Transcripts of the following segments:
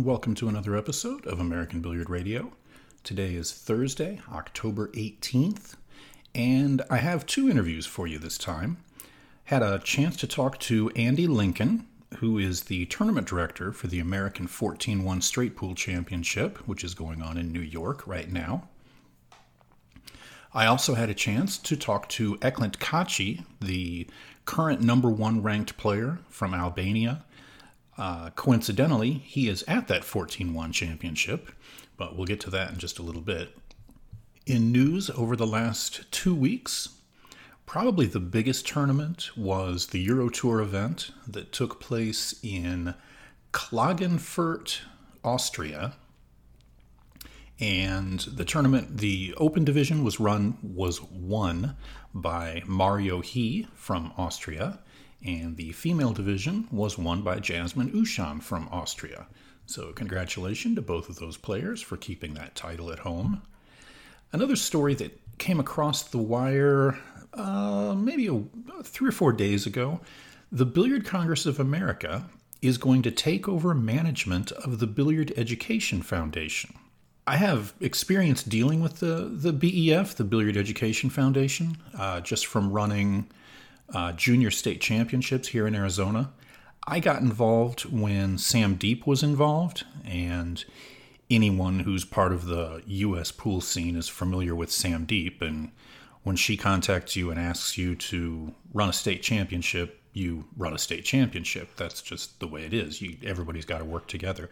Everyone. Welcome to another episode of American Billiard Radio. Today is Thursday, October 18th, and I have two interviews for you this time. Had a chance to talk to Andy Lincoln, who is the tournament director for the American 14 1 Straight Pool Championship, which is going on in New York right now. I also had a chance to talk to Eklent Kaci, the current number one ranked player from Albania uh, coincidentally, he is at that 14 1 championship, but we'll get to that in just a little bit. In news over the last two weeks, probably the biggest tournament was the Euro Tour event that took place in Klagenfurt, Austria. And the tournament, the open division was run was won by Mario He from Austria, and the female division was won by Jasmin Ouschan from Austria. So, congratulations to both of those players for keeping that title at home. Another story that came across the wire uh, maybe a, three or four days ago the Billiard Congress of America is going to take over management of the Billiard Education Foundation. I have experience dealing with the, the BEF, the Billiard Education Foundation, uh, just from running uh, junior state championships here in Arizona. I got involved when Samm Diep was involved, and anyone who's part of the U.S. pool scene is familiar with Samm Diep. And when she contacts you and asks you to run a state championship, you run a state championship. That's just the way it is. You, everybody's got to work together.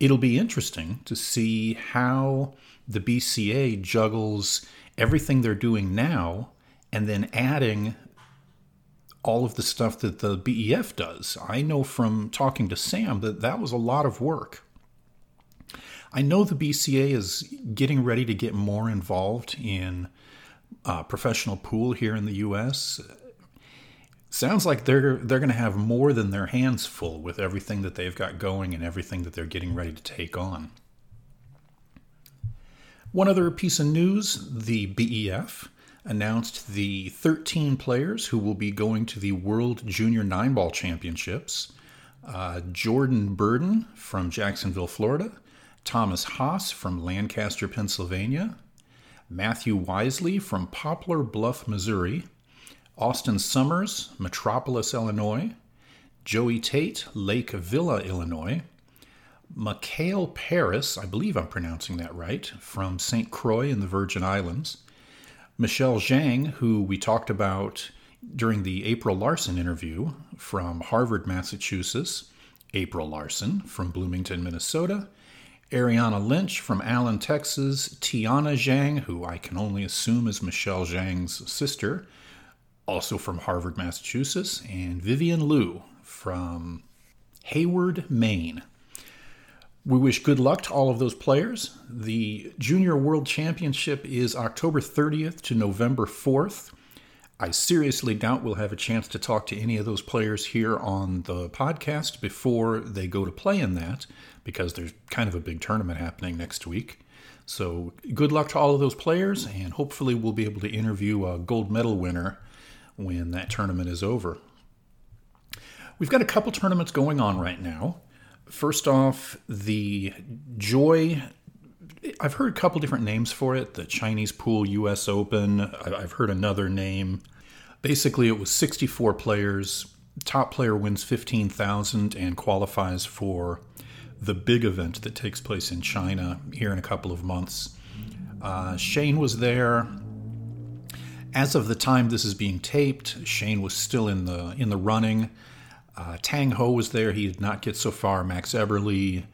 It'll be interesting to see how the BCA juggles everything they're doing now and then adding all of the stuff that the BEF does. I know from talking to Sam that that was a lot of work. I know the BCA is getting ready to get more involved in uh, professional pool here in the U.S. Sounds like they're they're going to have more than their hands full with everything that they've got going and everything that they're getting ready to take on. One other piece of news: the BEF announced the 13 players who will be going to the World Junior Nine Ball Championships. Uh, Jordan Burden from Jacksonville, Florida, Thomas Haas from Lancaster, Pennsylvania, Matthew Wisely from Poplar Bluff, Missouri, Austin Summers, Metropolis, Illinois, Joey Tate, Lake Villa, Illinois, Mikhail Paris, I believe I'm pronouncing that right, from St. Croix in the Virgin Islands, Michelle Zhang, who we talked about during the April Larson interview from Harvard, Massachusetts, April Larson from Bloomington, Minnesota, Ariana Lynch from Allen, Texas, Tiana Zhang, who I can only assume is Michelle Zhang's sister, also from Harvard, Massachusetts, and Vivian Liu from Hayward, Maine. We wish good luck to all of those players. The Junior World Championship is October 30th to November 4th. I seriously doubt we'll have a chance to talk to any of those players here on the podcast before they go to play in that, because there's kind of a big tournament happening next week. So, good luck to all of those players, and hopefully, we'll be able to interview a gold medal winner when that tournament is over. We've got a couple tournaments going on right now. First off, the Joy. I've heard a couple different names for it. The Chinese Pool U.S. Open. I've heard another name. Basically, it was 64 players. Top player wins 15,000 and qualifies for the big event that takes place in China here in a couple of months. Uh, Shane was there. As of the time this is being taped, Shane was still in the in the running. Uh, Tang Ho was there. He did not get so far. Max Eberle,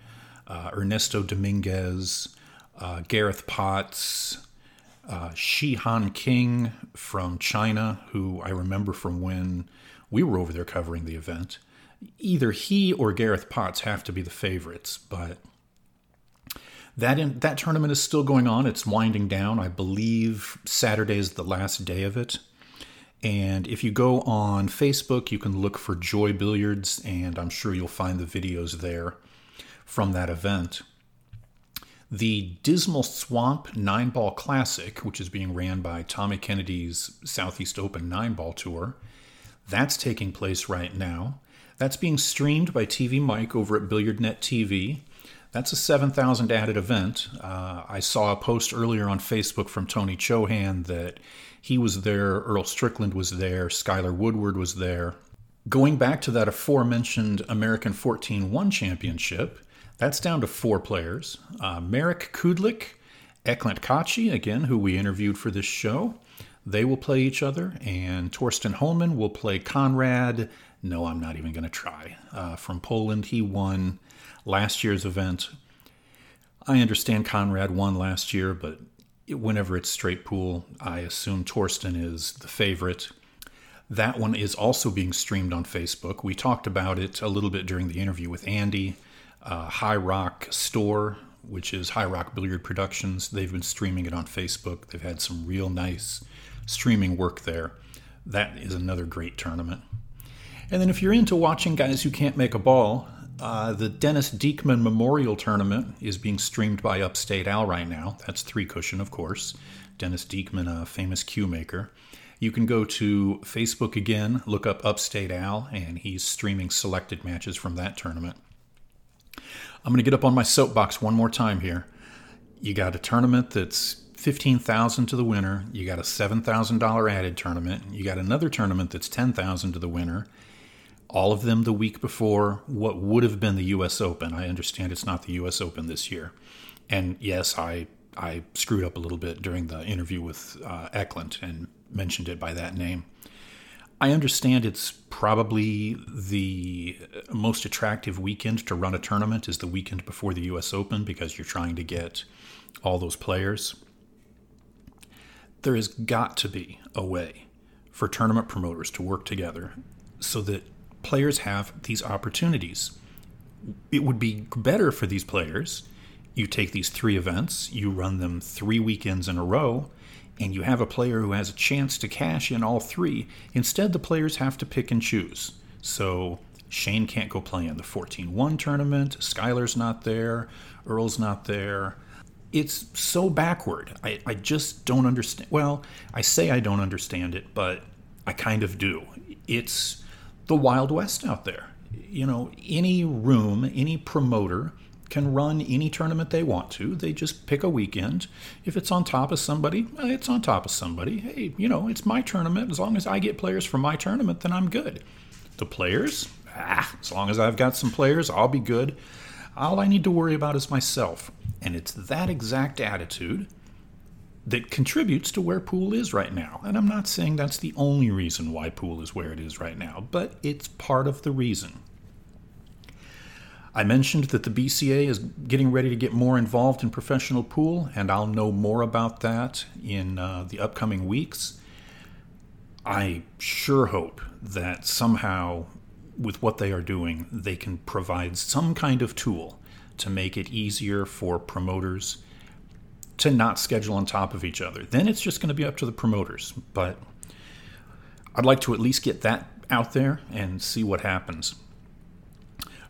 uh, Ernesto Dominguez, uh, Gareth Potts, uh, Shi Han King from China, who I remember from when we were over there covering the event. Either he or Gareth Potts have to be the favorites, but that in, that tournament is still going on. It's winding down. I believe Saturday is the last day of it. And if you go on Facebook, you can look for Joy Billiards, and I'm sure you'll find the videos there from that event. The Dismal Swamp Nine Ball Classic, which is being ran by Tommy Kennedy's Southeast Open Nine Ball Tour, that's taking place right now. That's being streamed by TV Mike over at BilliardNet TV. That's a 7,000 added event. Uh, I saw a post earlier on Facebook from Tony Chohan that he was there, Earl Strickland was there, Skylar Woodward was there. Going back to that aforementioned American 14 1 championship, that's down to four players uh, Marek Kudlik, Eklent Kaci, again, who we interviewed for this show. They will play each other, and Thorsten Hohmann will play Conrad. No, I'm not even going to try. Uh, from Poland, he won last year's event. I understand Conrad won last year, but whenever it's straight pool, I assume Thorsten is the favorite. That one is also being streamed on Facebook. We talked about it a little bit during the interview with Andy. Uh, High Rock Store, which is High Rock Billiard Productions, they've been streaming it on Facebook. They've had some real nice streaming work there. That is another great tournament. And then if you're into watching guys who can't make a ball, uh, the Dennis Dieckman Memorial Tournament is being streamed by Upstate Al right now. That's three cushion, of course. Dennis Dieckman, a famous cue maker. You can go to Facebook again, look up Upstate Al, and he's streaming selected matches from that tournament. I'm going to get up on my soapbox one more time here. You got a tournament that's 15,000 to the winner. You got a $7,000 added tournament. You got another tournament that's 10,000 to the winner. All of them the week before what would have been the US Open. I understand it's not the US Open this year. And yes, I I screwed up a little bit during the interview with uh, Eklent and mentioned it by that name. I understand it's probably the most attractive weekend to run a tournament is the weekend before the US Open because you're trying to get all those players there has got to be a way for tournament promoters to work together so that players have these opportunities. It would be better for these players. You take these three events, you run them three weekends in a row, and you have a player who has a chance to cash in all three. Instead, the players have to pick and choose. So Shane can't go play in the 14 1 tournament, Skylar's not there, Earl's not there it's so backward. I, I just don't understand. Well, I say I don't understand it, but I kind of do. It's the Wild West out there. You know, any room, any promoter can run any tournament they want to. They just pick a weekend. If it's on top of somebody, it's on top of somebody. Hey, you know, it's my tournament. As long as I get players for my tournament, then I'm good. The players, ah, as long as I've got some players, I'll be good. All I need to worry about is myself. And it's that exact attitude that contributes to where pool is right now. And I'm not saying that's the only reason why pool is where it is right now, but it's part of the reason. I mentioned that the BCA is getting ready to get more involved in professional pool, and I'll know more about that in uh, the upcoming weeks. I sure hope that somehow, with what they are doing, they can provide some kind of tool to make it easier for promoters to not schedule on top of each other. Then it's just going to be up to the promoters. But I'd like to at least get that out there and see what happens.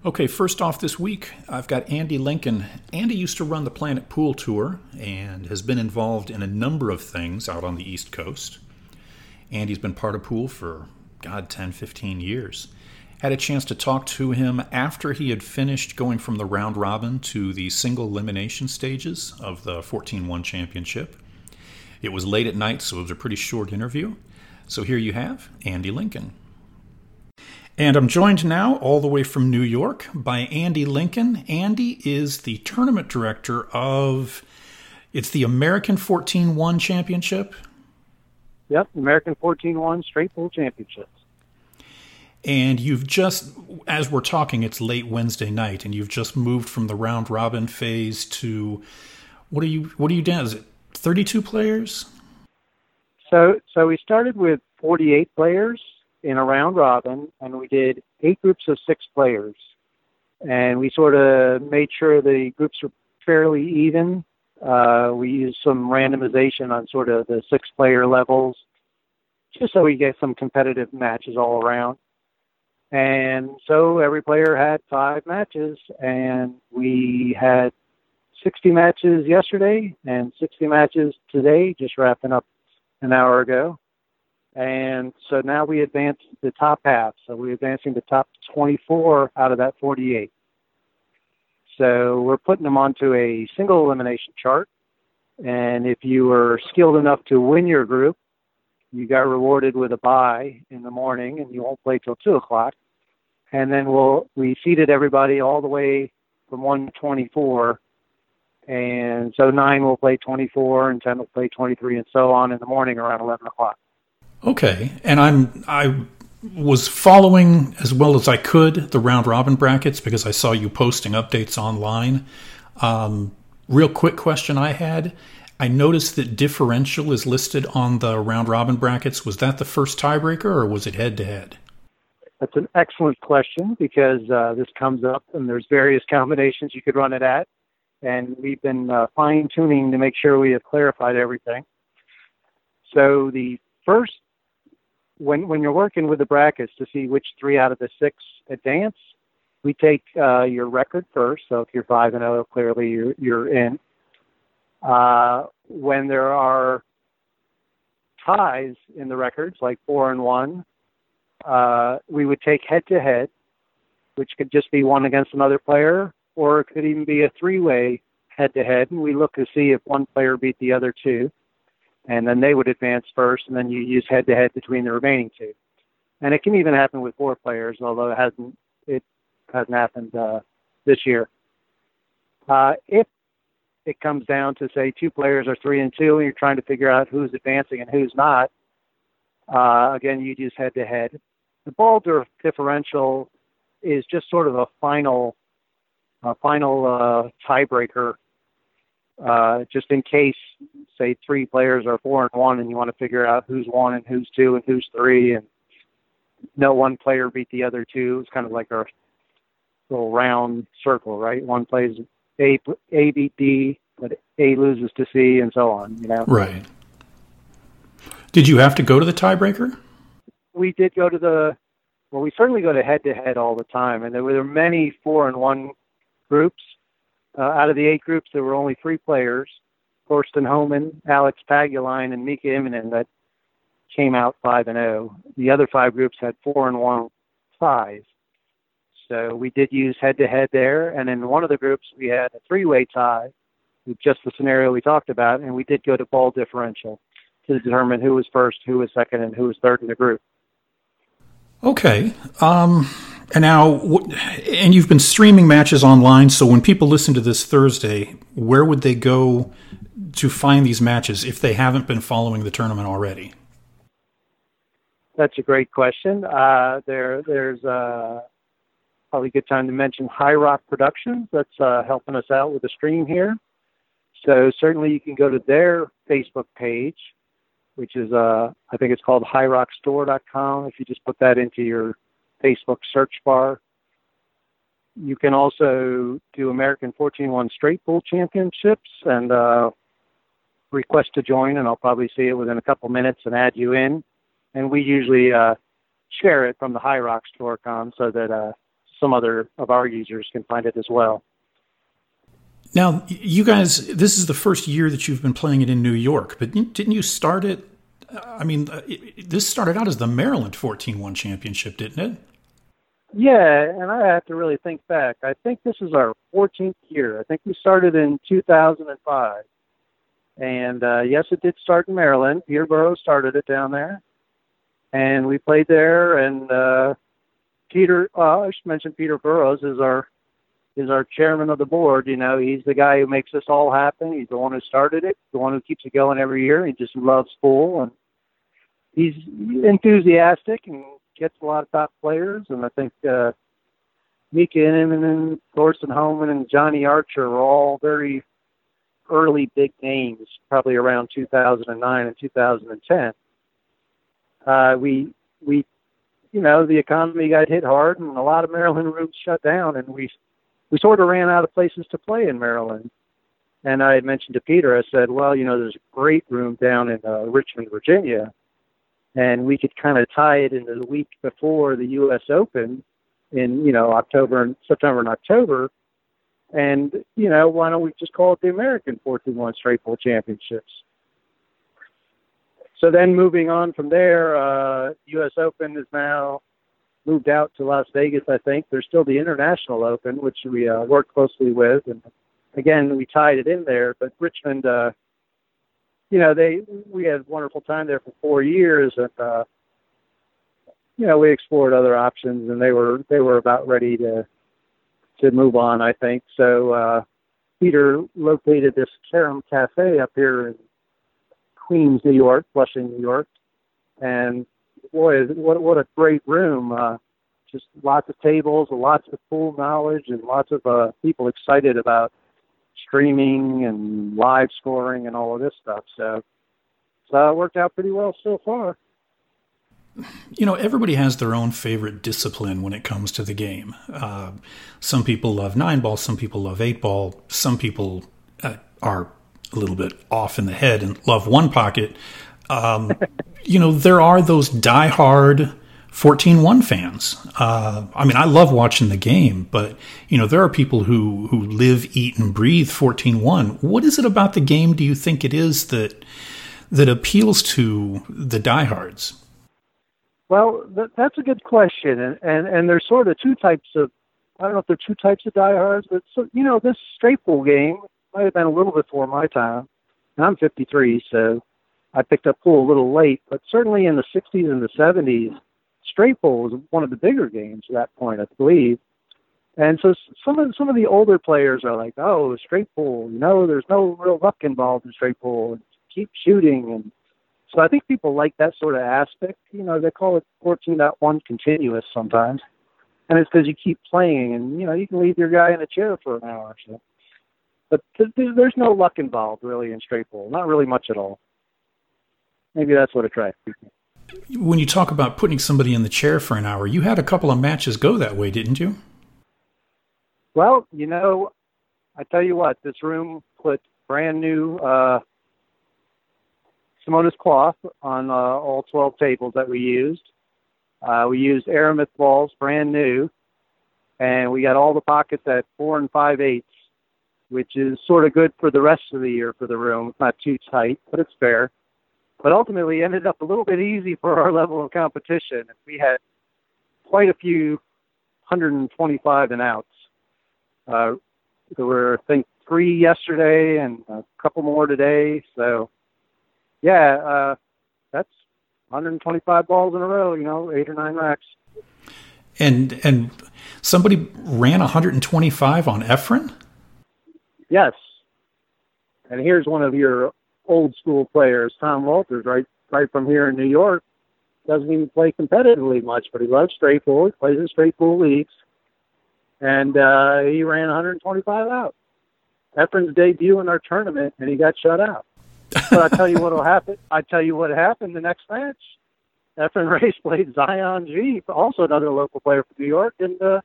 Okay, first off this week, I've got Andy Lincoln. Andy used to run the Planet Pool Tour and has been involved in a number of things out on the East Coast. Andy's been part of pool for, God, 10, 15 years had a chance to talk to him after he had finished going from the round robin to the single elimination stages of the 14 1 championship. It was late at night, so it was a pretty short interview. So here you have Andy Lincoln. And I'm joined now, all the way from New York, by Andy Lincoln. Andy is the tournament director of it's the American 14 1 Championship. Yep, American 14 1 Straight Pool Championships and you've just as we're talking it's late wednesday night and you've just moved from the round robin phase to what are you what are you down? Is it 32 players? So so we started with 48 players in a round robin and we did eight groups of six players. And we sort of made sure the groups were fairly even. Uh, we used some randomization on sort of the six player levels just so we get some competitive matches all around and so every player had five matches, and we had 60 matches yesterday and 60 matches today, just wrapping up an hour ago. And so now we advance the top half. So we're advancing the top 24 out of that 48. So we're putting them onto a single elimination chart. And if you were skilled enough to win your group, you got rewarded with a bye in the morning and you won't play till 2 o'clock. And then we'll, we seeded everybody all the way from 1 to 24 and so nine will play 24 and 10 will play 23 and so on in the morning around 11 o'clock. Okay. And i'm i was following as well as i could the round robin brackets because i saw you posting updates online. Um, real quick question i had i noticed that differential is listed on the round robin brackets was that the first tiebreaker or was it head to head that's an excellent question because uh, this comes up and there's various combinations you could run it at and we've been uh, fine tuning to make sure we have clarified everything. So the first, when when you're working with the brackets to see which three out of the six advance, we take uh, your record first. So if you're five and zero, oh, clearly you're you're in. Uh, when there are ties in the records, like four and one, uh, we would take head to head, which could just be one against another player, or it could even be a three-way head-to-head, and we look to see if one player beat the other two, and then they would advance first, and then you use head-to-head between the remaining two. And it can even happen with four players, although it hasn't it hasn't happened uh, this year. Uh, if it comes down to say two players are three and two, and you're trying to figure out who's advancing and who's not, uh, again you use head-to-head. The ball differential is just sort of a final a final uh, tiebreaker, uh, just in case, say, three players are four and one, and you want to figure out who's one and who's two and who's three, and no one player beat the other two. It's kind of like a little round circle, right? One plays A, A beat D, but A loses to C, and so on. You know, right? Did you have to go to the tiebreaker? We did go to the. Well, we certainly go to head to head all the time, and there were many four and one groups. Uh, out of the eight groups, there were only three players: Thorsten Hohmann, Alex Pagulayan, and Mika Immonen that came out five and zero. Oh. The other five groups had four and one ties. So we did use head to head there, and in one of the groups we had a three way tie, with just the scenario we talked about, and we did go to ball differential to determine who was first, who was second, and who was third in the group. Okay. Um, and now, and you've been streaming matches online. So when people listen to this Thursday, where would they go to find these matches if they haven't been following the tournament already? That's a great question. Uh, there, there's uh, probably a good time to mention High Rock Productions. That's uh, helping us out with the stream here. So certainly you can go to their Facebook page, which is uh, I think it's called highrockstore.com. If you just put that into your Facebook search bar. You can also do American 14-1 Straight Pool Championships and uh, request to join, and I'll probably see it within a couple minutes and add you in. And we usually uh, share it from the High Rock Storecom so that uh, some other of our users can find it as well. Now, you guys, this is the first year that you've been playing it in New York, but didn't you start it? I mean, this started out as the Maryland 14 1 championship, didn't it? Yeah, and I have to really think back. I think this is our 14th year. I think we started in 2005. And uh, yes, it did start in Maryland. Peter Burrows started it down there. And we played there. And uh, Peter, uh, I should mention Peter Burrows is our is our chairman of the board. You know, he's the guy who makes this all happen. He's the one who started it, the one who keeps it going every year. He just loves pool and he's enthusiastic and gets a lot of top players, and I think uh, Mika Immonen, Thorsten Hohmann, and Johnny Archer were all very early big names, probably around 2009 and 2010. Uh, we we you know the economy got hit hard, and a lot of Maryland rooms shut down, and we we sort of ran out of places to play in Maryland. And I had mentioned to Peter, I said, well, you know, there's a great room down in uh, Richmond, Virginia and we could kind of tie it into the week before the U.S. Open in you know October and September and October, and you know why don't we just call it the American 14-1 Straight Pool Championships? So then moving on from there, uh, U.S. Open is now moved out to Las Vegas. I think there's still the International Open, which we uh, work closely with, and again we tied it in there. But Richmond, uh, you know, they we had a wonderful time there for four years, and uh, you know we explored other options, and they were they were about ready to to move on. I think so. Uh, Peter located this Carom Cafe up here in Queens, New York, Flushing, New York, and boy, what what a great room! Uh, just lots of tables, lots of pool knowledge, and lots of uh, people excited about streaming and live scoring and all of this stuff. So, so it worked out pretty well so far. You know, everybody has their own favorite discipline when it comes to the game. Uh, some people love nine ball, some people love eight ball, some people uh, are a little bit off in the head and love one pocket. Um, you know, there are those die-hard 14-1 fans. Uh, I mean, I love watching the game, but you know, there are people who who live, eat, and breathe 14-1. What is it about the game? Do you think it is that that appeals to the diehards? Well, that's a good question, and, and and there's sort of two types of. I don't know if there are two types of diehards, but so, you know, this straight game might have been a little before my time. And I'm 53, so I picked up pool a little late, but certainly in the 60s and the 70s, straight pool was one of the bigger games at that point, I believe. And so some of some of the older players are like, "Oh, straight pool, you know, there's no real luck involved in straight pool. Keep shooting." And so I think people like that sort of aspect. You know, they call it 14.1 continuous sometimes, and it's because you keep playing, and you know, you can leave your guy in a chair for an hour or so. But there's no luck involved really in straight pool, not really much at all maybe that's what attracts people. When you talk about putting somebody in the chair for an hour, you had a couple of matches go that way, didn't you? Well, you know, I tell you what, this room put brand new uh, Simonis cloth on uh, all 12 tables that we used. Uh, we used Aramith balls, brand new, and we got all the pockets at four and five eighths, which is sort of good for the rest of the year for the room. It's not too tight, but it's fair but ultimately ended up a little bit easy for our level of competition. We had quite a few 125 and outs. Uh, there were, I think, three yesterday and a couple more today. So, yeah, uh, that's 125 balls in a row. You know, eight or nine racks. And and somebody ran 125 on Efren. Yes. And here's one of your old school players. Tom Walters, right, right from here in New York, doesn't even play competitively much, but he loves straight pool. He plays in straight pool leagues, and uh, he ran 125 out. Efren's debut in our tournament, and he got shut out. but I tell you what'll happen. I tell you what happened the next match. Efren Reyes played Zion G, also another local player from New York, and uh,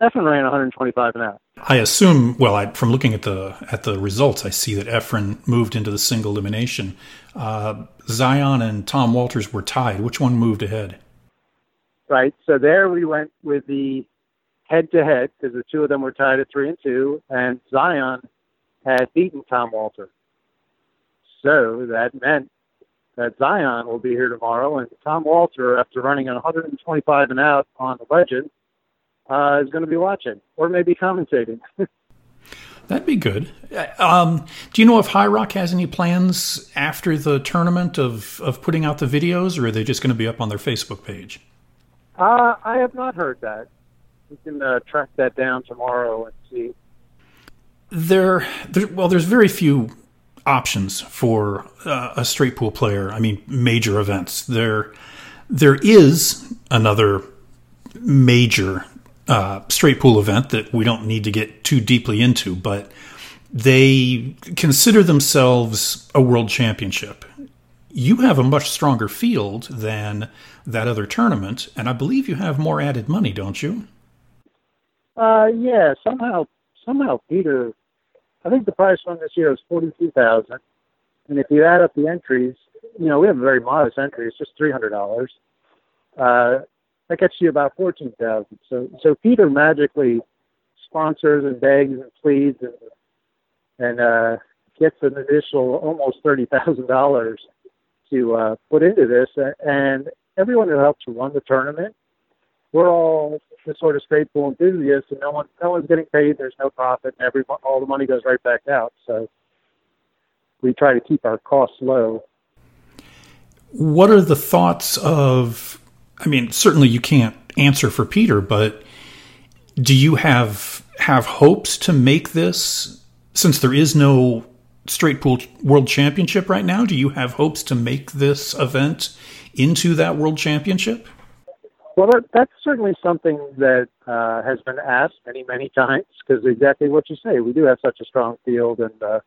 Efren ran 125 an hour. I assume. Well, I, from looking at the at the results, I see that Efren moved into the single elimination. Uh, Zion and Tom Walters were tied. Which one moved ahead? Right. So there we went with the head to head because the two of them were tied at three and two, and Zion had beaten Tom Walter. So that meant that Zion will be here tomorrow, and Tom Walter, after running 125 and out on the legend, uh, is going to be watching or maybe commentating. That'd be good. Um, do you know if High Rock has any plans after the tournament of, of putting out the videos, or are they just going to be up on their Facebook page? Uh, I have not heard that. We can uh, track that down tomorrow and see. There, there well, there's very few options for uh, a straight pool player. I mean, major events. There, there is another major uh, straight pool event that we don't need to get too deeply into, but they consider themselves a world championship. You have a much stronger field than that other tournament, and I believe you have more added money, don't you? Uh, yeah. Somehow, somehow, Peter. I think the prize fund this year is forty-two thousand, and if you add up the entries, you know we have a very modest entry. It's just three hundred dollars. Uh, that gets you about fourteen thousand. So so Peter magically sponsors and begs and pleads and and uh, gets an additional almost thirty thousand dollars. to uh, put into this, and everyone who helps run the tournament, we're all the sort of pool enthusiasts, and no one no one's getting paid. There's no profit, and every all the money goes right back out. So we try to keep our costs low. What are the thoughts of? I mean, certainly you can't answer for Peter, but do you have have hopes to make this since there is no straight pool world championship right now? Do you have hopes to make this event into that world championship? Well, that, that's certainly something that uh, has been asked many, many times because exactly what you say. We do have such a strong field, and uh,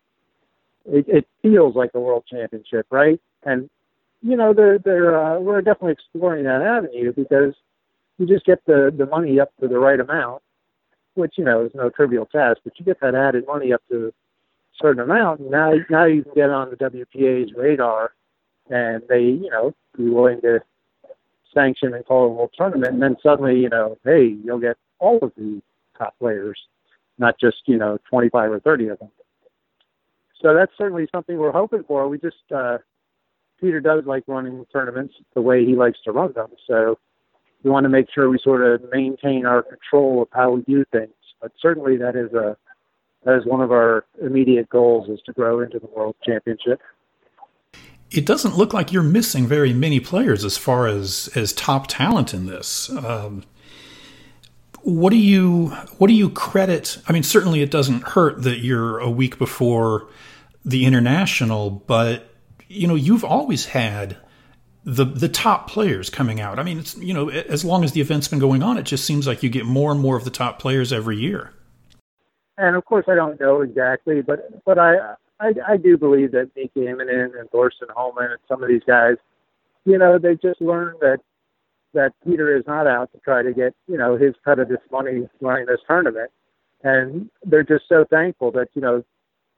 it, it feels like a world championship, right? And you know, they're, they're, uh, we're definitely exploring that avenue because you just get the the money up to the right amount, which you know is no trivial task. But you get that added money up to a certain amount, and now now you can get on the WPA's radar, and they you know be willing to sanction and call a world tournament, and then suddenly you know, hey, you'll get all of the top players, not just you know 25 or 30 of them. So that's certainly something we're hoping for. We just uh, Peter does like running tournaments the way he likes to run them, so we want to make sure we sort of maintain our control of how we do things. But certainly that is a that is one of our immediate goals is to grow into the world championship. It doesn't look like you're missing very many players as far as as top talent in this. Um, what do you what do you credit? I mean, certainly it doesn't hurt that you're a week before the international, but you know you've always had the the top players coming out. I mean, it's you know, as long as the event's been going on, it just seems like you get more and more of the top players every year. And of course, I don't know exactly, but but I I, I do believe that Mika Immonen and Thorsten Hohmann and some of these guys, you know, they just learned that that Peter is not out to try to get you know his cut of this money running this tournament, and they're just so thankful that you know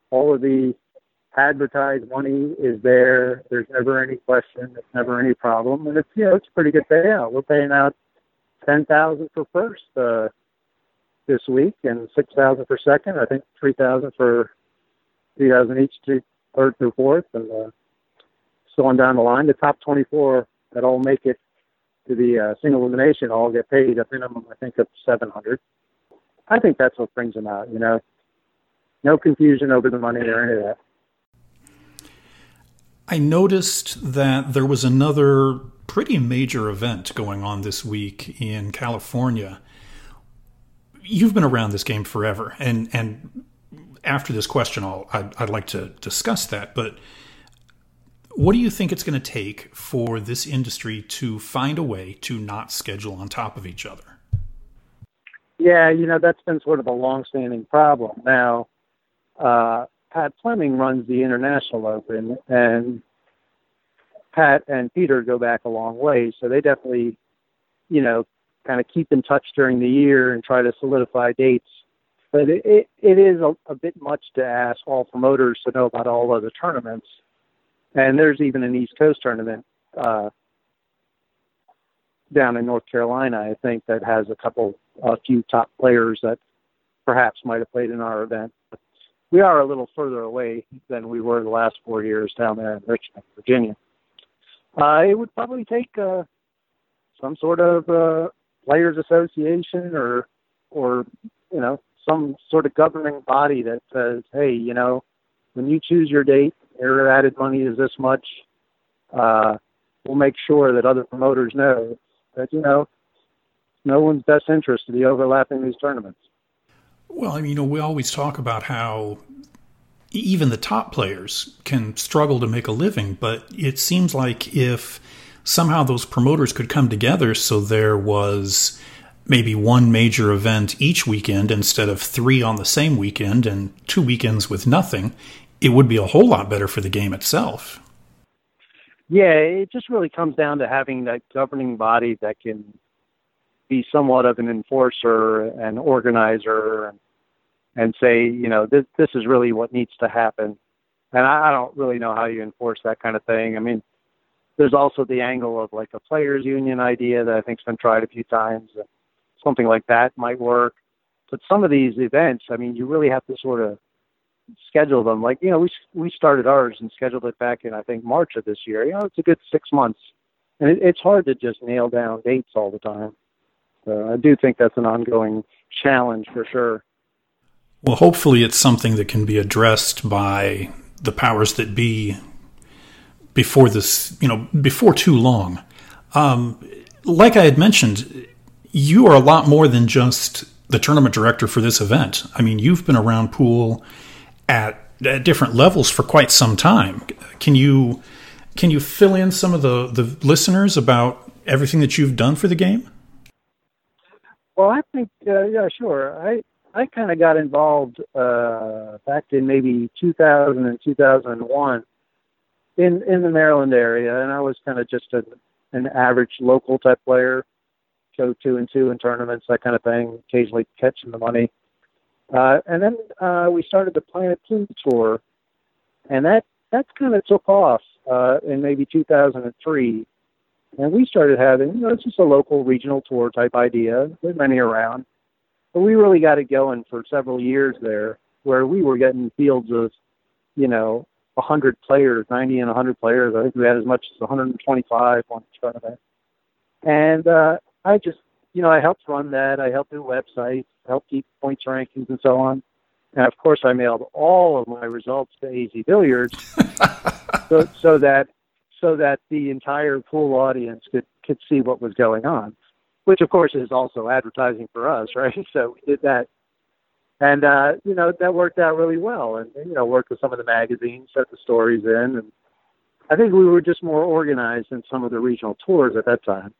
all of the advertised money is there. There's never any question. There's never any problem, and it's you know it's a pretty good payout. We're paying out ten thousand for first uh, this week, and six thousand for second. I think three thousand for three thousand each third through fourth, and uh, so on down the line. The top twenty-four that all make it to the uh, single elimination all get paid a minimum, I think, of seven hundred. I think that's what brings them out. You know, no confusion over the money or any of that. I noticed that there was another pretty major event going on this week in California. You've been around this game forever, and and after this question, I'll, I'd, I'd like to discuss that. But what do you think it's going to take for this industry to find a way to not schedule on top of each other? Yeah, you know that's been sort of a long-standing problem. Now, uh, Pat Fleming runs the International Open, and Pat and Peter go back a long way, so they definitely, you know, kind of keep in touch during the year and try to solidify dates. But it it, is a, a bit much to ask all promoters to know about all of the tournaments, and there's even an East Coast tournament uh, down in North Carolina, I think, that has a couple, a few top players that perhaps might have played in our event we are a little further away than we were the last four years down there in Richmond, Virginia. Uh, it would probably take uh, some sort of uh, players association or or you know some sort of governing body that says, hey, you know, when you choose your date, your added money is this much. Uh, we'll make sure that other promoters know that you know no one's best interest to be overlapping these tournaments. Well, I mean, you know, we always talk about how even the top players can struggle to make a living, but it seems like if somehow those promoters could come together so there was maybe one major event each weekend instead of three on the same weekend and two weekends with nothing, it would be a whole lot better for the game itself. Yeah, it just really comes down to having that governing body that can be somewhat of an enforcer and organizer and and say, you know, this this is really what needs to happen. And I, I don't really know how you enforce that kind of thing. I mean, there's also the angle of like a players union idea that I think's been tried a few times. Something like that might work. But some of these events, I mean, you really have to sort of schedule them. Like you know, we we started ours and scheduled it back in I think March of this year. You know, it's a good six months, and it, it's hard to just nail down dates all the time. So I do think that's an ongoing challenge for sure. Well, hopefully, it's something that can be addressed by the powers that be before this, you know, before too long. Um, like I had mentioned, you are a lot more than just the tournament director for this event. I mean, you've been around pool at, at different levels for quite some time. Can you can you fill in some of the, the listeners about everything that you've done for the game? Well, I think uh, yeah, sure. I I kind of got involved uh, back in maybe 2000 and 2001 in in the Maryland area, and I was kind of just a, an average local type player, go two and two in tournaments, that kind of thing. Occasionally catching the money, uh, and then uh, we started the Planet Pool Tour, and that that kind of took off uh, in maybe 2003. And we started having, you know, it's just a local regional tour type idea. There's many around. But we really got it going for several years there, where we were getting fields of, you know, 100 players, 90 and 100 players. I think we had as much as 125 on each tournament. And uh, I just, you know, I helped run that. I helped do websites, helped keep points rankings and so on. And of course, I mailed all of my results to AZ Billiards, so, so that so that the entire pool audience could could see what was going on, which of course is also advertising for us, right? So we did that and uh, you know that worked out really well. And you know, worked with some of the magazines, set the stories in, and I think we were just more organized than some of the regional tours at that time.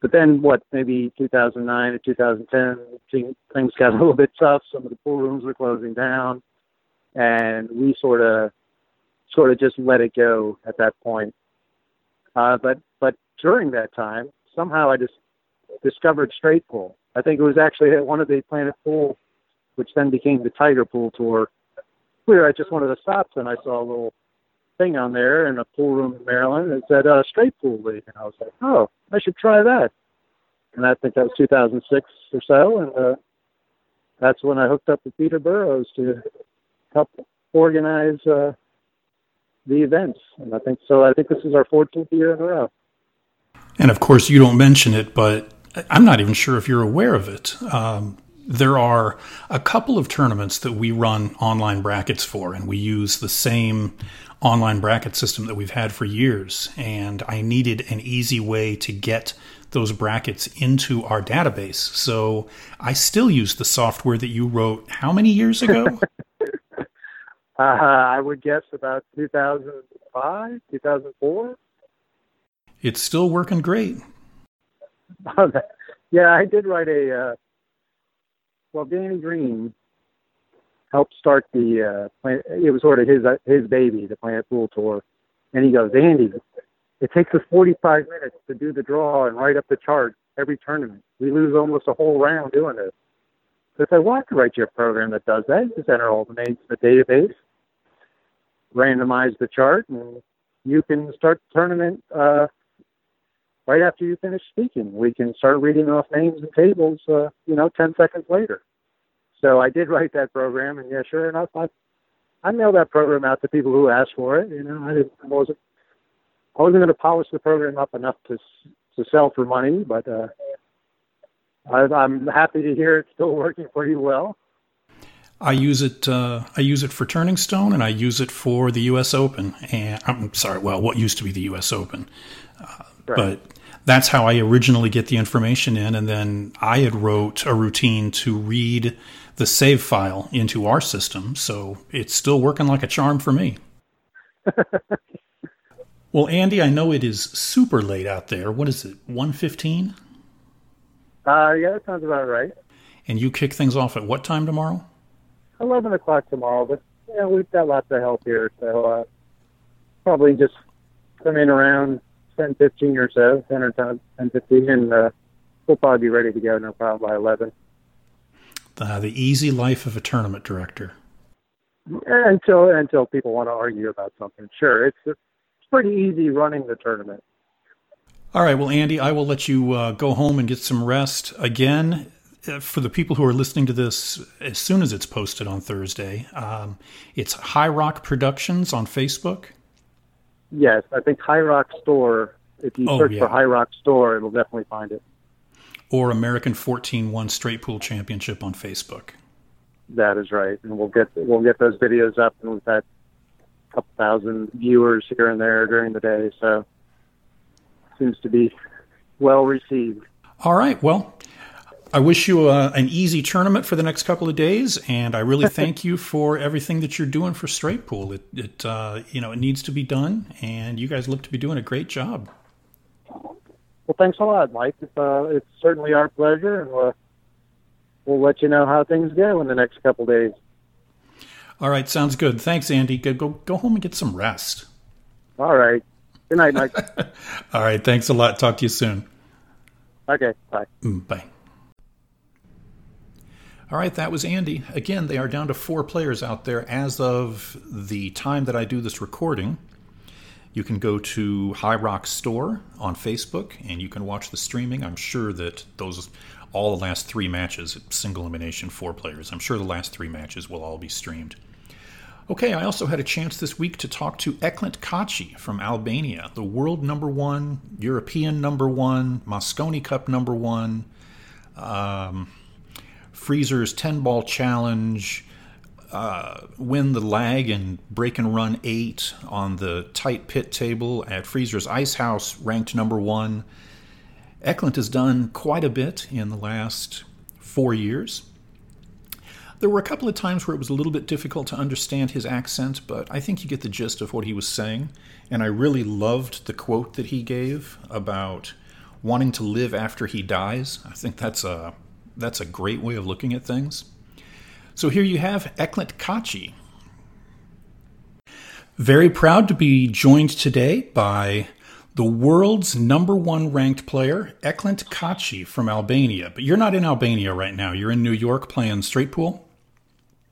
But then, what maybe 2009 or 2010, things got a little bit tough. Some of the pool rooms were closing down, and we sort of sort of just let it go at that point. Uh, but but during that time, somehow I just discovered straight pool. I think it was actually at one of the Planet Pool which then became the Tiger Pool Tour. We were at just one of the stops, and I saw a little thing on there in a pool room in Maryland. It said uh, Straight Pool League, and I was like, oh, I should try that. And I think that was 2006 or so, and uh, that's when I hooked up with Peter Burrows to help organize uh, the events. And I think so. I think this is our 14th year in a row. And of course, you don't mention it, but I'm not even sure if you're aware of it. Um, there are a couple of tournaments that we run online brackets for, and we use the same online bracket system that we've had for years. And I needed an easy way to get those brackets into our database. So I still use the software that you wrote how many years ago? uh, I would guess about 2005, 2004. It's still working great. Yeah, I did write a. Uh, well, Danny Green helped start the. Uh, it was sort of his uh, his baby, the Planet Pool Tour, and he goes, Andy, it takes us 45 minutes to do the draw and write up the chart every tournament. We lose almost a whole round doing this. So if I said, well, I could write you a program that does that. Just enter all the names in the database, randomize the chart, and you can start the tournament uh, right after you finish speaking. We can start reading off names and tables, uh, you know, 10 seconds later. So I did write that program, and yeah, sure enough, I I mailed that program out to people who asked for it. You know, I didn't I wasn't I wasn't going to polish the program up enough to to sell for money, but uh, I, I'm happy to hear it's still working pretty well. I use it. Uh, I use it for Turning Stone, and I use it for the U.S. Open. And I'm sorry, well, what used to be the U.S. Open, uh, right. but that's how I originally get the information in, and then I had wrote a routine to read the save file into our system, so it's still working like a charm for me. well, Andy, I know it is super late out there. What is it? One fifteen? Uh, yeah, that sounds about right. And you kick things off at what time tomorrow? Eleven o'clock tomorrow, but yeah, we've got lots of help here, so uh, probably just come in around 10, 15 or so, 10 or 10, 10 15, and uh, we'll probably be ready to go no problem by 11. Uh, the easy life of a tournament director. Until until people want to argue about something, sure, it's it's pretty easy running the tournament. All right, well, Andy, I will let you uh, go home and get some rest. Again, uh, for the people who are listening to this as soon as it's posted on Thursday, um, it's High Rock Productions on Facebook. Yes, I think High Rock Store. If you Oh, search yeah. for High Rock Store, it'll definitely find it. Or American 14 1 Straight Pool Championship on Facebook. That is right, and we'll get we'll get those videos up, and we've had a couple thousand viewers here and there during the day, so seems to be well received. All right. Well, I wish you uh, an easy tournament for the next couple of days, and I really thank you for everything that you're doing for Straight Pool. It, it uh, you know, it needs to be done, and you guys look to be doing a great job. Well, thanks a lot, Mike. It's, uh, it's certainly our pleasure, and we'll, we'll let you know how things go in the next couple days. All right, sounds good. Thanks, Andy. Go go, go home and get some rest. All right. Good night, Mike. All right, thanks a lot. Talk to you soon. okay, bye. Mm, Bye. All right, that was Andy. Again, they are down to four players out there as of the time that I do this recording. You can go to High Rock Store on Facebook and you can watch the streaming. I'm sure that those, all the last three matches, single elimination, four players, I'm sure the last three matches will all be streamed. Okay, I also had a chance this week to talk to Eklent Kaci from Albania, the world number one, European number one, Mosconi Cup number one, um, Freezer's 10 ball challenge, uh, win the lag and break and run eight on the tight pit table at Freezer's Ice House, ranked number one. Eklent has done quite a bit in the last four years. There were a couple of times where it was a little bit difficult to understand his accent, but I think you get the gist of what he was saying. And I really loved the quote that he gave about wanting to live after he dies. I think that's a that's a great way of looking at things. So here you have Eklent Kaci. Very proud to be joined today by the world's number one ranked player, Eklent Kaci from Albania. But you're not in Albania right now. You're in New York playing straight pool.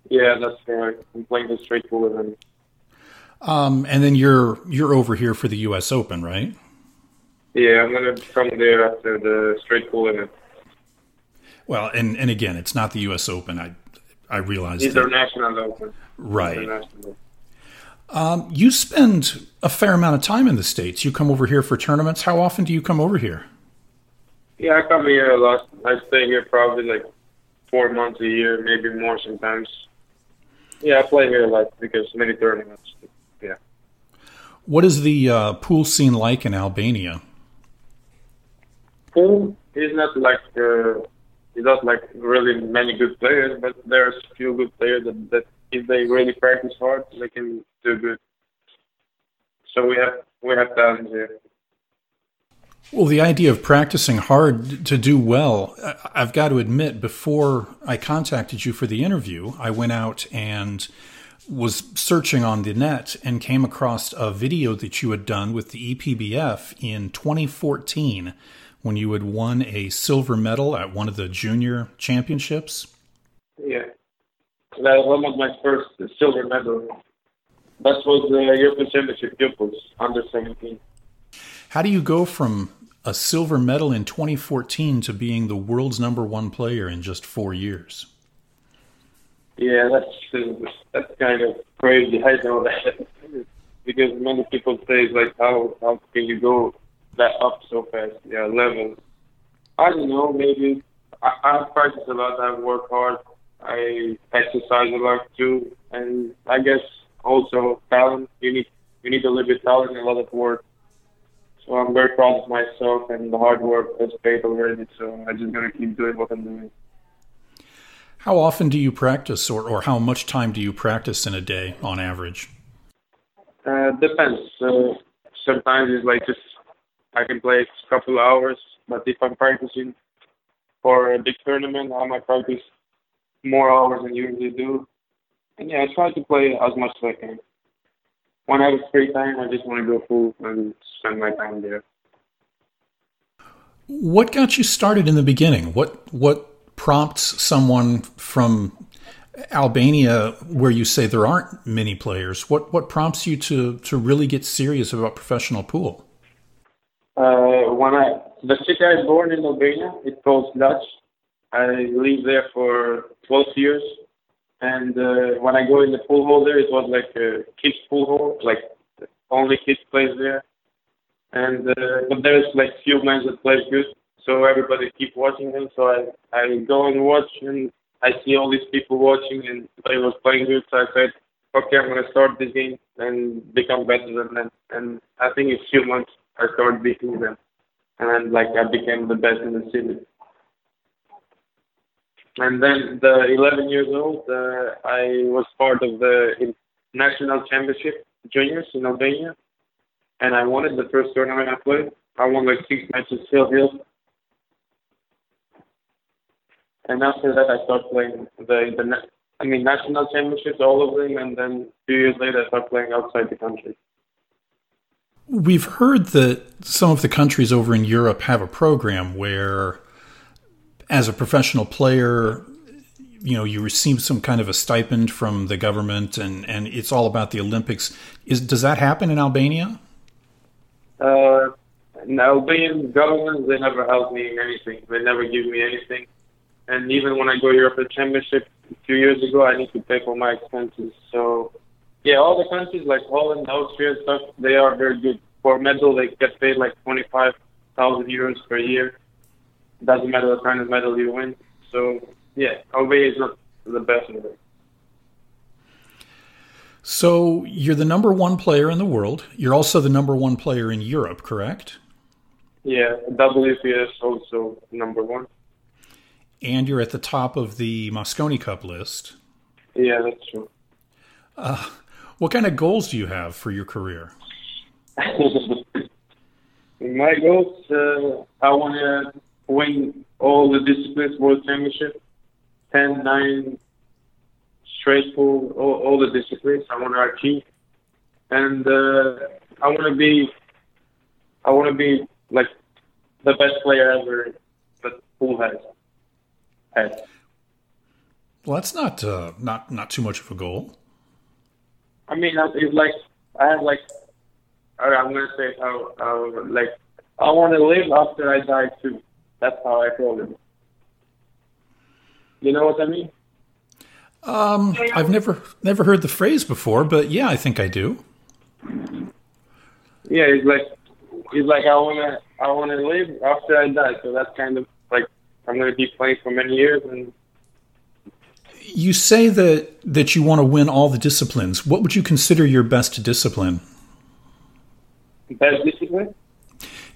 Yeah, that's correct. I'm playing the straight pool event. Um, and then you're you're over here for the U.S. Open, right? Yeah, I'm gonna come there after the straight pool event. Well, and and again, it's not the U.S. Open. I I realize that. International open. Right. International. Um, you spend a fair amount of time in the states. You come over here for tournaments. How often do you come over here? Yeah, I come here a lot. I stay here probably like four months a year, maybe more sometimes. Yeah, I play here a lot because many tournaments. Yeah. What is the uh, pool scene like in Albania? Pool is not like uh, it's not like really many good players, but there's a few good players that, that if they really practice hard, they can do good. So we have we have talent here. Well, the idea of practicing hard to do well, I've got to admit, before I contacted you for the interview, I went out and was searching on the net and came across a video that you had done with the EPBF in 2014 when you had won a silver medal at one of the junior championships. Yeah, that was one of my first silver medal. That was the European Championship pupils under 17. How do you go from a silver medal in 2014 to being the world's number one player in just four years? Yeah, that's that's kind of crazy. I know that because many people say like, how how can you go that up so fast? Yeah, level. I don't know. Maybe I, I practice a lot. I work hard. I exercise a lot too, and I guess also talent. You need you need a little bit talent and a lot of work. So I'm very proud of myself and the hard work that's paid already. So I'm just gonna keep doing what I'm doing. How often do you practice, or, or how much time do you practice in a day on average? Uh, depends. Uh, sometimes it's like just I can play a couple of hours, but if I'm practicing for a big tournament, I might practice more hours than usually do. And yeah, I try to play as much as I can. When I have free time, I just want to go full and spend my time there. What got you started in the beginning? What what prompts someone from Albania, where you say there aren't many players, what what prompts you to to really get serious about professional pool? Uh, when I the city I was born in Albania, it's called Dutch, I live there for 12 years, and uh, when I go in the pool hall there, it was like a kids pool hall, like only kids plays there. And uh, but there's like few men that play good, so everybody keep watching them. So I I go and watch, and I see all these people watching, and they was playing good. So I said, okay, I'm gonna start this game and become better than them. And I think in few months I started beating them, and like I became the best in the city. And then the 11 years old, uh, I was part of the national championship juniors in Albania, and I won it the first tournament I played. I won like six matches still here. And after that, I started playing the internet. I mean, national championships, all of them, and then two years later, I started playing outside the country. We've heard that some of the countries over in Europe have a program where, as a professional player, you know you receive some kind of a stipend from the government and and it's all about the olympics. Is does that happen in albania? Uh in albanian government they never help me in anything. They never give me anything. And even when i go european championship a few years ago i need to pay for my expenses. So yeah all the countries like holland austria stuff they are very good for medal they get paid like twenty five thousand euros per year doesn't matter what kind of medal you win so yeah, Albania is not the best in the world. So you're the number one player in the world. You're also the number one player in Europe, correct? Yeah, WPS also number one. And you're at the top of the Mosconi Cup list. Yeah, that's true. Uh, what kind of goals do you have for your career? My goals, uh, I want to win all the disciplines world championship 10, 9 straight pool, all, all the disciplines I want to achieve. And uh, I want to be, I want to be like the best player ever that pool has had. Well, that's not uh, not not too much of a goal. I mean, it's like I have like I'm gonna say how, how like I want to live after I die too. That's how I feel it. You know what I mean? Um, I've never never heard the phrase before, but yeah, I think I do. Yeah, it's like it's like I wanna I wanna live after I die, so that's kind of like I'm gonna be playing for many years and you say that that you want to win all the disciplines. What would you consider your best discipline? Best discipline?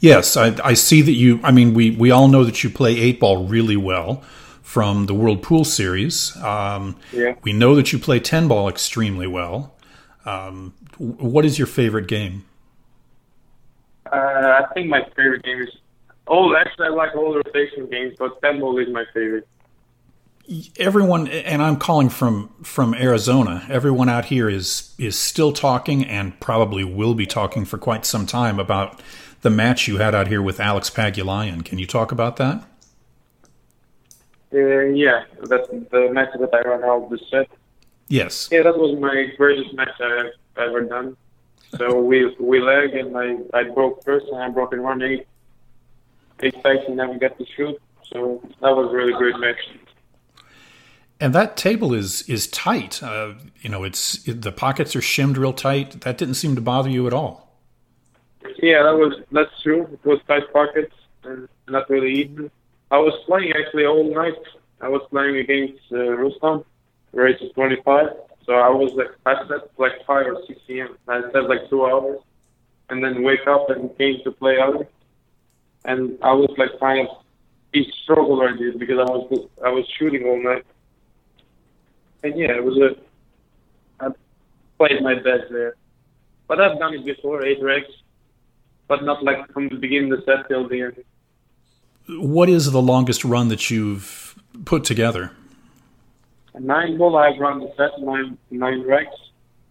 Yes, I, I see that you. I mean, we we all know that you play eight ball really well from the World Pool Series. Um, yeah. We know that you play 10 ball extremely well. Um, what is your favorite game? Uh, I think my favorite game is. Oh, actually, I like all rotation games, but 10 ball is my favorite. Everyone, and I'm calling from from Arizona. Everyone out here is is still talking, and probably will be talking for quite some time about the match you had out here with Alex Pagulayan. Can you talk about that? Uh, yeah, that's the match that I ran out the set. Yes. Yeah, that was my greatest match I've ever done. So we we leg and I I broke first and I broke in one eight eight sides and never got to shoot. So that was a really great match. And that table is is tight. Uh, you know, it's it, the pockets are shimmed real tight. That didn't seem to bother you at all. Yeah, that was that's true. It was tight pockets and not really even. I was playing actually all night. I was playing against uh, Rustam, race 25. So I was like, I slept like 5 or 6 p.m. I slept like two hours and then wake up and came to play out. And I was like kind of in struggle already because I was I was shooting all night. And yeah, it was a I played my best there. But I've done it before, eight regs, but not like from the beginning of the set till the end what is the longest run that you've put together? Nine ball, I've run the set nine nine regs,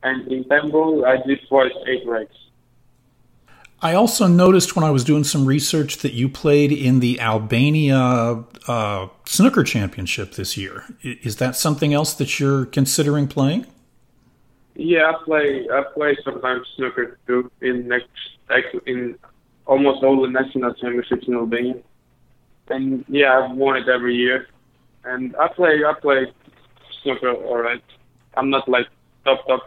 and in ten ball, I did twice eight regs. I also noticed when I was doing some research that you played in the Albania uh, snooker championship this year. Is that something else that you're considering playing? Yeah, I play. I play sometimes snooker too in next in almost all the national championships in Albania and yeah, I've won it every year. and I play I play snooker all right. I'm not like top top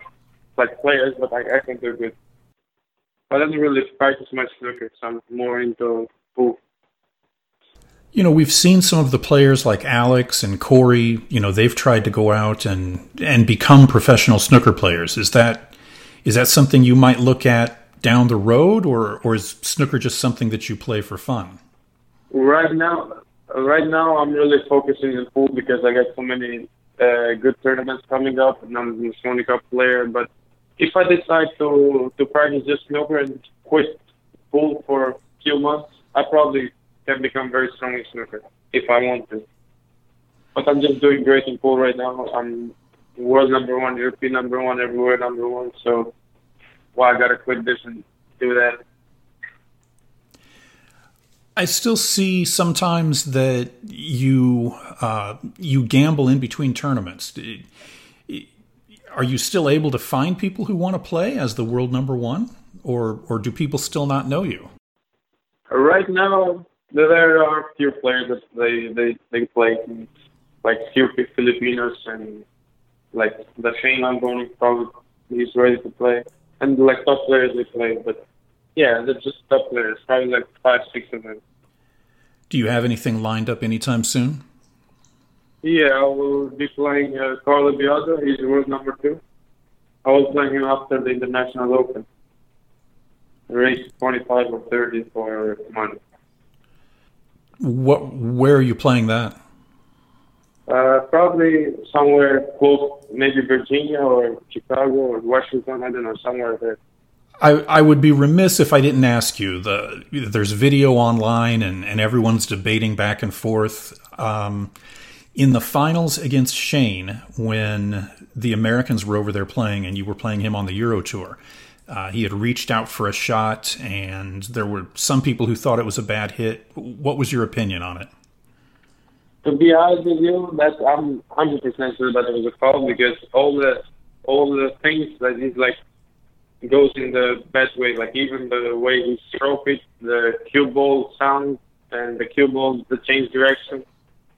like players, but I, I think they're good. I don't really practice my snooker, so I'm more into pool. You know, we've seen some of the players like Alex and Corey. You know, they've tried to go out and and become professional snooker players. Is that is that something you might look at down the road, or or is snooker just something that you play for fun? Right now, right now I'm really focusing on pool because I got so many uh, good tournaments coming up, and I'm a Mosconi Cup player. But if I decide to to practice just snooker and quit pool for a few months, I probably can become very strong in snooker if I want to. But I'm just doing great in pool right now. I'm world number one, European number one, everywhere number one. So why I gotta quit this and do that? I still see sometimes that you uh, you gamble in between tournaments. Are you still able to find people who want to play as the world number one, or or do people still not know you? Right now, there are a few players that they they they play, like few Filipinos and like the Shane Van Boening probably he's ready to play, and like top players they play, but yeah, they're just top players, probably like five six of them. Do you have anything lined up anytime soon? Yeah, I will be playing uh, Carlo Biado. He's world number two. I will play him after the International Open. Race 25 or 30 for money. What? Where are you playing that? Uh, probably somewhere close, maybe Virginia or Chicago or Washington. I don't know, somewhere there. I, I would be remiss if I didn't ask you. The there's video online and, and everyone's debating back and forth. Um, in the finals against Shane, when the Americans were over there playing and you were playing him on the Euro Tour, uh, he had reached out for a shot, and there were some people who thought it was a bad hit. What was your opinion on it? To be honest with you, that I'm 100 percent sure that it was a foul because all the all the things that he's like goes in the best way. Like even the way he stroke it, the cue ball sound, and the cue ball the change direction.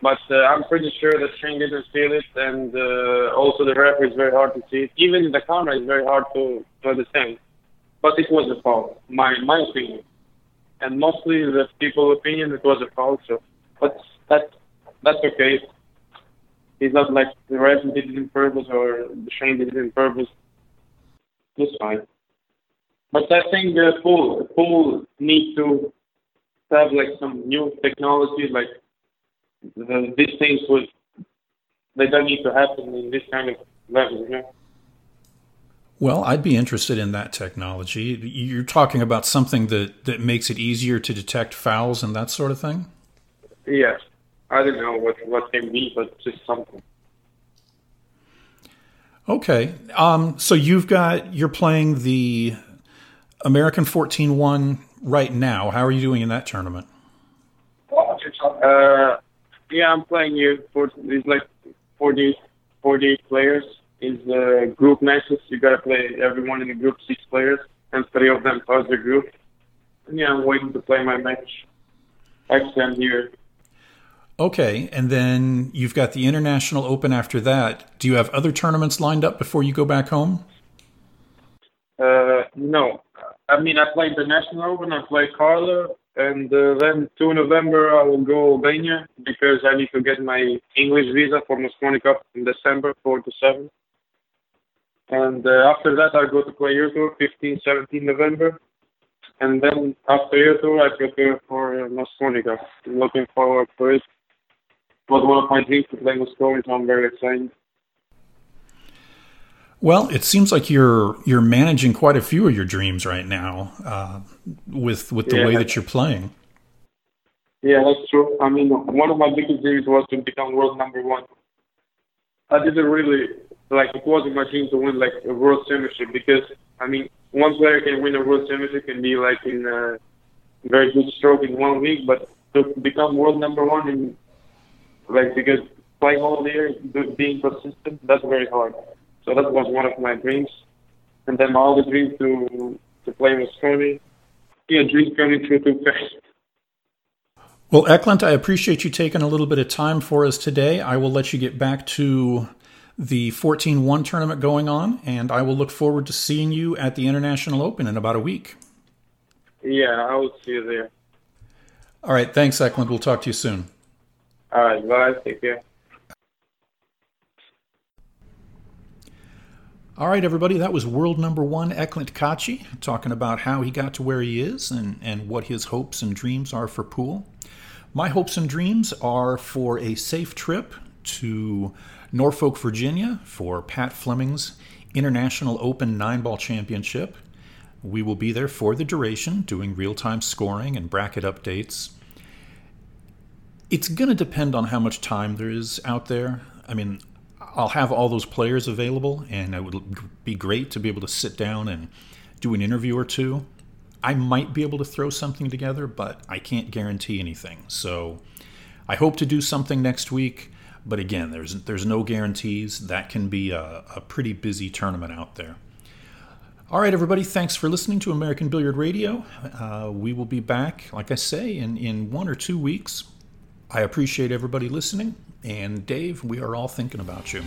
But uh, I'm pretty sure that Shane didn't feel it, and uh, also the referee is very hard to see it. Even the camera is very hard to, to understand. But it was a foul, my my opinion, and mostly the people's opinion it was a foul. So, but that that's okay. It's not like the referee did it in purpose or the Shane did it in purpose. It's fine. But I think the pool the pool needs to have like some new technology like the, these things would they don't need to happen in this kind of level, you know. Well, I'd be interested in that technology. You're talking about something that, that makes it easier to detect fouls and that sort of thing? Yes. I don't know what, what can be, but just something. Okay. Um, so you've got, you're playing the American 14 1 right now. How are you doing in that tournament? Uh, yeah, I'm playing here. for these like 40, 48 players. Is uh, group matches. You gotta play everyone in the group, six players, and three of them cause the group. And yeah, I'm waiting to play my match. Actually, I'm here. Okay, and then you've got the International Open after that. Do you have other tournaments lined up before you go back home? Uh, no. I mean, I played the National Open, I played Carlo, and uh, then 2 November I will go Albania because I need to get my English visa for Mosconi Cup in December 4 to 7. And uh, after that I go to play Euro Tour 15, 17 November. And then after Euro I prepare for uh, Mosconi Cup. I'm looking forward to it. It was one of my dreams to play Mosconi, so I'm very excited. Well, it seems like you're you're managing quite a few of your dreams right now uh, with with the Yeah. way that you're playing. Yeah, that's true. I mean, one of my biggest dreams was to become world number one. I didn't really like it wasn't my dream to win like a world championship because I mean, one player can win a world championship can be like in a very good stroke in one week, but to become world number one in like because playing all year, being consistent, that's very hard. So that was one of my dreams, and then my other dream to to play with Sony. Yeah, dreams coming true too fast. Well, Eklent, I appreciate you taking a little bit of time for us today. I will let you get back to the 14 1 tournament going on, and I will look forward to seeing you at the International Open in about a week. Yeah, I will see you there. All right. Thanks, Eklent. We'll talk to you soon. All right. Bye. Take care. All right, everybody, that was world number one, Eklent Kaci, talking about how he got to where he is and, and what his hopes and dreams are for pool. My hopes and dreams are for a safe trip to Norfolk, Virginia for Pat Fleming's International Open Nine Ball Championship. We will be there for the duration, doing real time scoring and bracket updates. It's going to depend on how much time there is out there. I mean, I'll have all those players available, and it would be great to be able to sit down and do an interview or two. I might be able to throw something together, but I can't guarantee anything. So I hope to do something next week, but again, there's there's no guarantees. That can be a, a pretty busy tournament out there. All right, everybody, thanks for listening to American Billiard Radio. Uh, we will be back, like I say, in, in one or two weeks. I appreciate everybody listening. And Dave, we are all thinking about you.